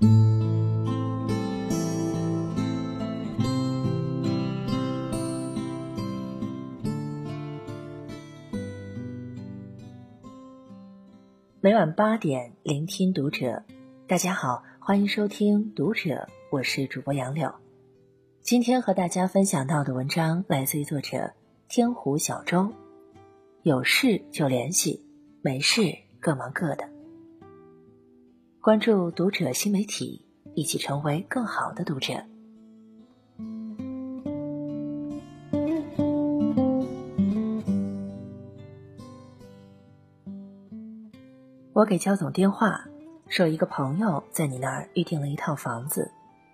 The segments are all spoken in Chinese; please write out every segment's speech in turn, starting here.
每晚八点，聆听读者。大家好，欢迎收听读者，我是主播杨柳。今天和大家分享到的文章来自于作者天湖小舟。有事就联系，没事各忙各的。关注读者新媒体，一起成为更好的读者。我给焦总电话，说一个朋友在你那儿预定了一套房子，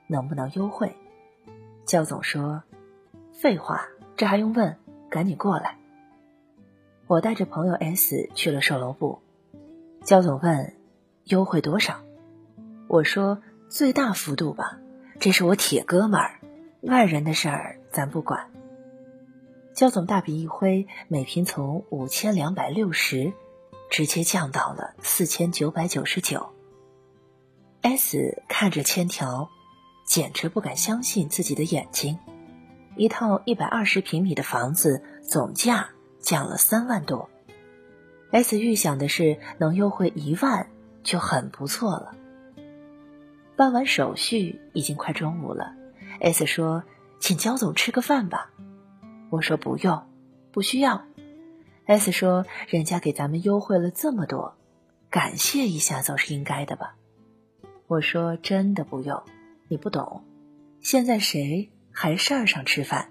能不能优惠？焦总说：“废话，这还用问？赶紧过来。”我带着朋友 S 去了售楼部，焦总问：“优惠多少？”我说：“最大幅度吧，这是我铁哥们儿，外人的事儿咱不管。”焦总大笔一挥，每平从五千两百六十。直接降到了四千九百九十九。S 看着签条，简直不敢相信自己的眼睛。一套一百二十平米的房子，总价降了三万多。S 预想的是能优惠一万就很不错了。办完手续，已经快中午了。S 说：“请焦总吃个饭吧。”我说：“不用，不需要。” S 说：“人家给咱们优惠了这么多，感谢一下总是应该的吧？”我说：“真的不用，你不懂。现在谁还事儿上吃饭？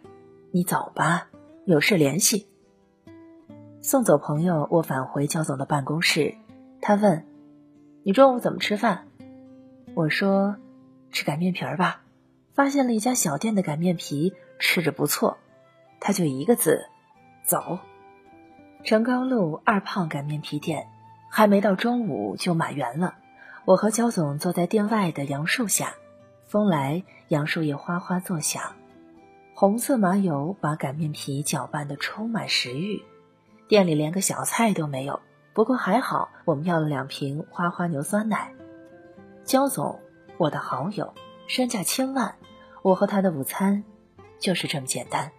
你走吧，有事联系。”送走朋友，我返回焦总的办公室。他问：“你中午怎么吃饭？”我说：“吃擀面皮儿吧，发现了一家小店的擀面皮，吃着不错。”他就一个字：“走。”成高路二胖擀面皮店，还没到中午就满员了。我和焦总坐在店外的杨树下，风来，杨树叶哗哗作响，红色麻油把擀面皮搅拌的充满食欲。店里连个小菜都没有，不过还好，我们要了两瓶花花牛酸奶。焦总，我的好友，身价千万，我和他的午餐就是这么简单。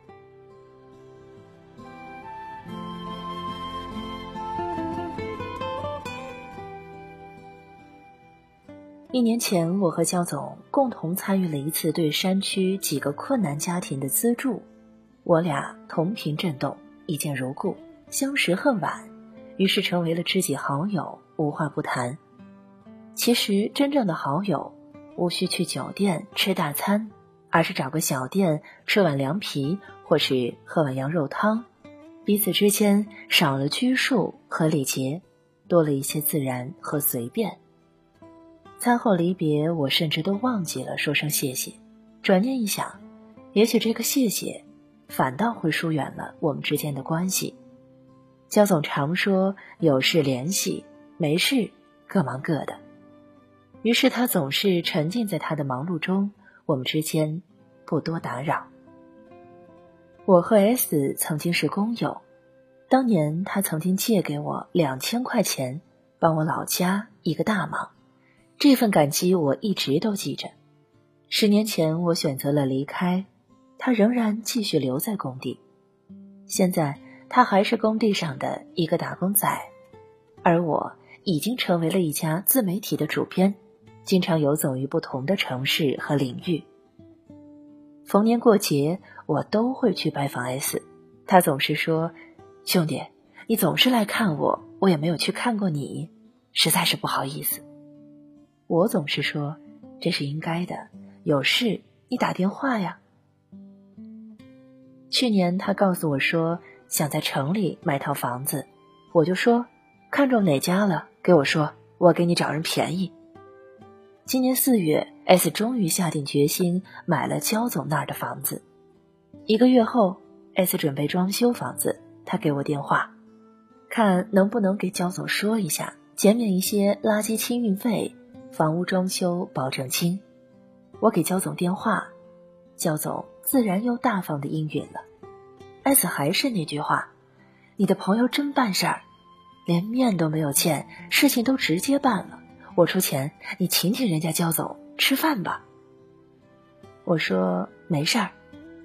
一年前，我和焦总共同参与了一次对山区几个困难家庭的资助，我俩同频震动，一见如故，相识恨晚，于是成为了知己好友，无话不谈。其实，真正的好友无需去酒店吃大餐，而是找个小店吃碗凉皮，或是喝碗羊肉汤，彼此之间少了拘束和礼节，多了一些自然和随便。餐后离别，我甚至都忘记了说声谢谢。转念一想，也许这个谢谢，反倒会疏远了我们之间的关系。焦总常说有事联系，没事各忙各的。于是他总是沉浸在他的忙碌中，我们之间不多打扰。我和 S 曾经是工友，当年他曾经借给我两千块钱，帮我老家一个大忙。这份感激我一直都记着。十年前我选择了离开，他仍然继续留在工地。现在他还是工地上的一个打工仔，而我已经成为了一家自媒体的主编，经常游走于不同的城市和领域。逢年过节我都会去拜访 S，他总是说：“兄弟，你总是来看我，我也没有去看过你，实在是不好意思。”我总是说，这是应该的。有事你打电话呀。去年他告诉我说想在城里买套房子，我就说看中哪家了，给我说，我给你找人便宜。今年四月，S 终于下定决心买了焦总那儿的房子。一个月后，S 准备装修房子，他给我电话，看能不能给焦总说一下，减免一些垃圾清运费。房屋装修保证金，我给焦总电话，焦总自然又大方的应允了。S 还是那句话，你的朋友真办事儿，连面都没有见，事情都直接办了。我出钱，你请请人家焦总，吃饭吧。我说没事儿，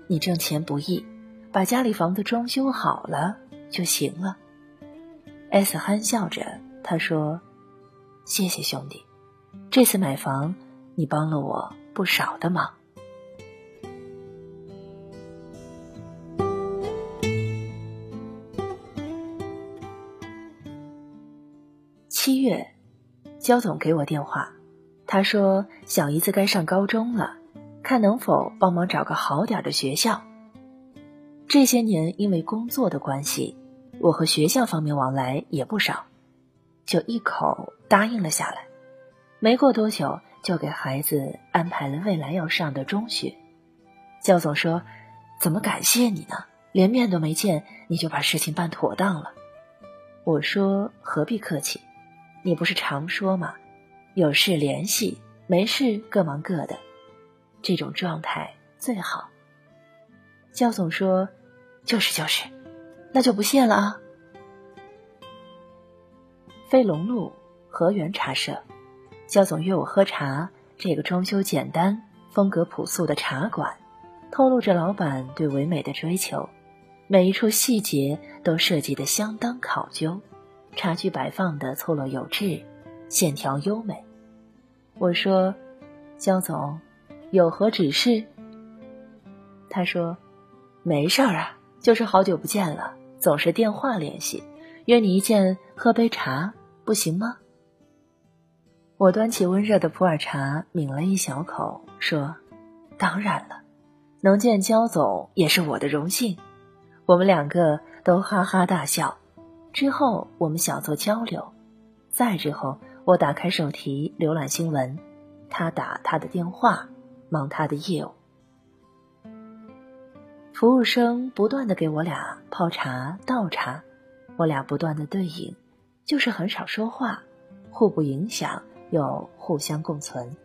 你挣钱不易，把家里房子装修好了就行了。S 憨笑着，他说：“谢谢兄弟，这次买房你帮了我不少的忙。”七月，焦总给我电话，他说小姨子该上高中了，看能否帮忙找个好点的学校。这些年因为工作的关系，我和学校方面往来也不少，就一口答应了下来。没过多久，就给孩子安排了未来要上的中学。焦总说：“怎么感谢你呢？连面都没见，你就把事情办妥当了。”我说：“何必客气。”你不是常说吗？有事联系，没事各忙各的，这种状态最好。焦总说：“就是就是，那就不谢了啊。”飞龙路和源茶社，焦总约我喝茶。这个装修简单、风格朴素的茶馆，透露着老板对唯美的追求，每一处细节都设计的相当考究。茶具摆放的错落有致，线条优美。我说：“焦总，有何指示？”他说：“没事儿啊，就是好久不见了，总是电话联系，约你一见喝杯茶，不行吗？”我端起温热的普洱茶，抿了一小口，说：“当然了，能见焦总也是我的荣幸。”我们两个都哈哈大笑。之后我们小做交流，再之后我打开手提浏览新闻，他打他的电话，忙他的业务。服务生不断的给我俩泡茶倒茶，我俩不断的对饮，就是很少说话，互不影响又互相共存。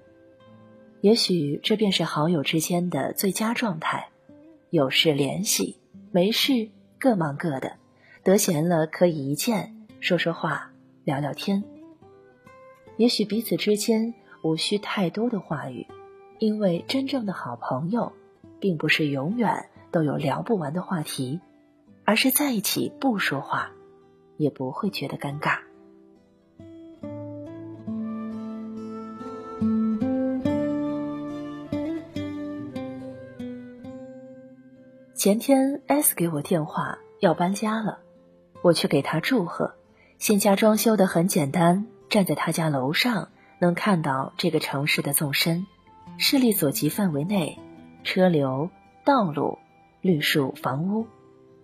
也许这便是好友之间的最佳状态，有事联系，没事各忙各的。得闲了可以一见，说说话，聊聊天。也许彼此之间无需太多的话语，因为真正的好朋友，并不是永远都有聊不完的话题，而是在一起不说话，也不会觉得尴尬。前天 S 给我电话要搬家了。我去给他祝贺，新家装修的很简单，站在他家楼上能看到这个城市的纵深，视力所及范围内，车流、道路、绿树、房屋，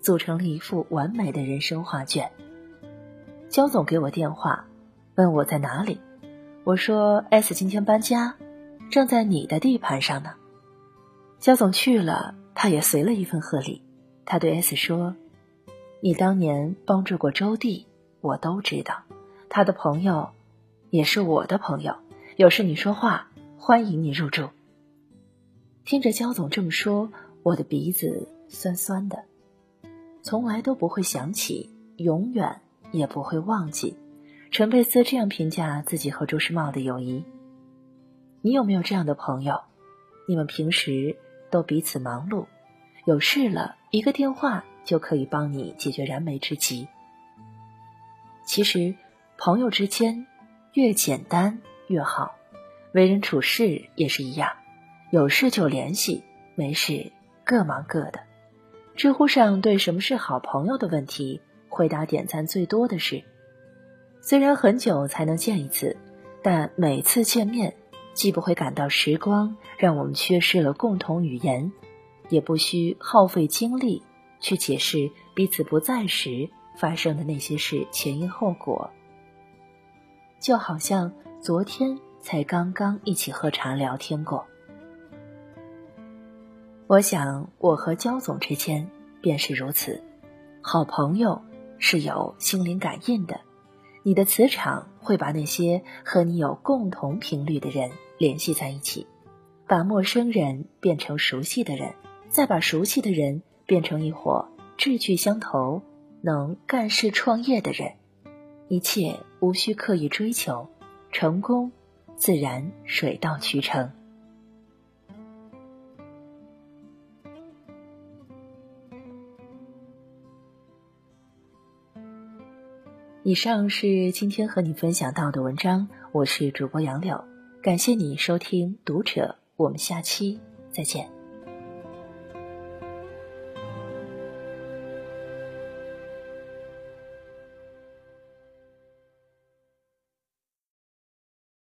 组成了一幅完美的人生画卷。焦总给我电话，问我在哪里，我说 S 今天搬家，正在你的地盘上呢。焦总去了，他也随了一份贺礼，他对 S 说。你当年帮助过周弟，我都知道，他的朋友也是我的朋友。有事你说话，欢迎你入住。听着焦总这么说，我的鼻子酸酸的。从来都不会想起，永远也不会忘记，陈佩斯这样评价自己和朱时茂的友谊。你有没有这样的朋友？你们平时都彼此忙碌，有事了一个电话。就可以帮你解决燃眉之急。其实，朋友之间越简单越好，为人处事也是一样，有事就联系，没事各忙各的。知乎上对什么是好朋友的问题，回答点赞最多的是：虽然很久才能见一次，但每次见面，既不会感到时光让我们缺失了共同语言，也不需耗费精力。去解释彼此不在时发生的那些事前因后果，就好像昨天才刚刚一起喝茶聊天过。我想我和焦总之间便是如此，好朋友是有心灵感应的，你的磁场会把那些和你有共同频率的人联系在一起，把陌生人变成熟悉的人，再把熟悉的人。变成一伙志趣相投、能干事创业的人，一切无需刻意追求，成功自然水到渠成。以上是今天和你分享到的文章，我是主播杨柳，感谢你收听《读者》，我们下期再见。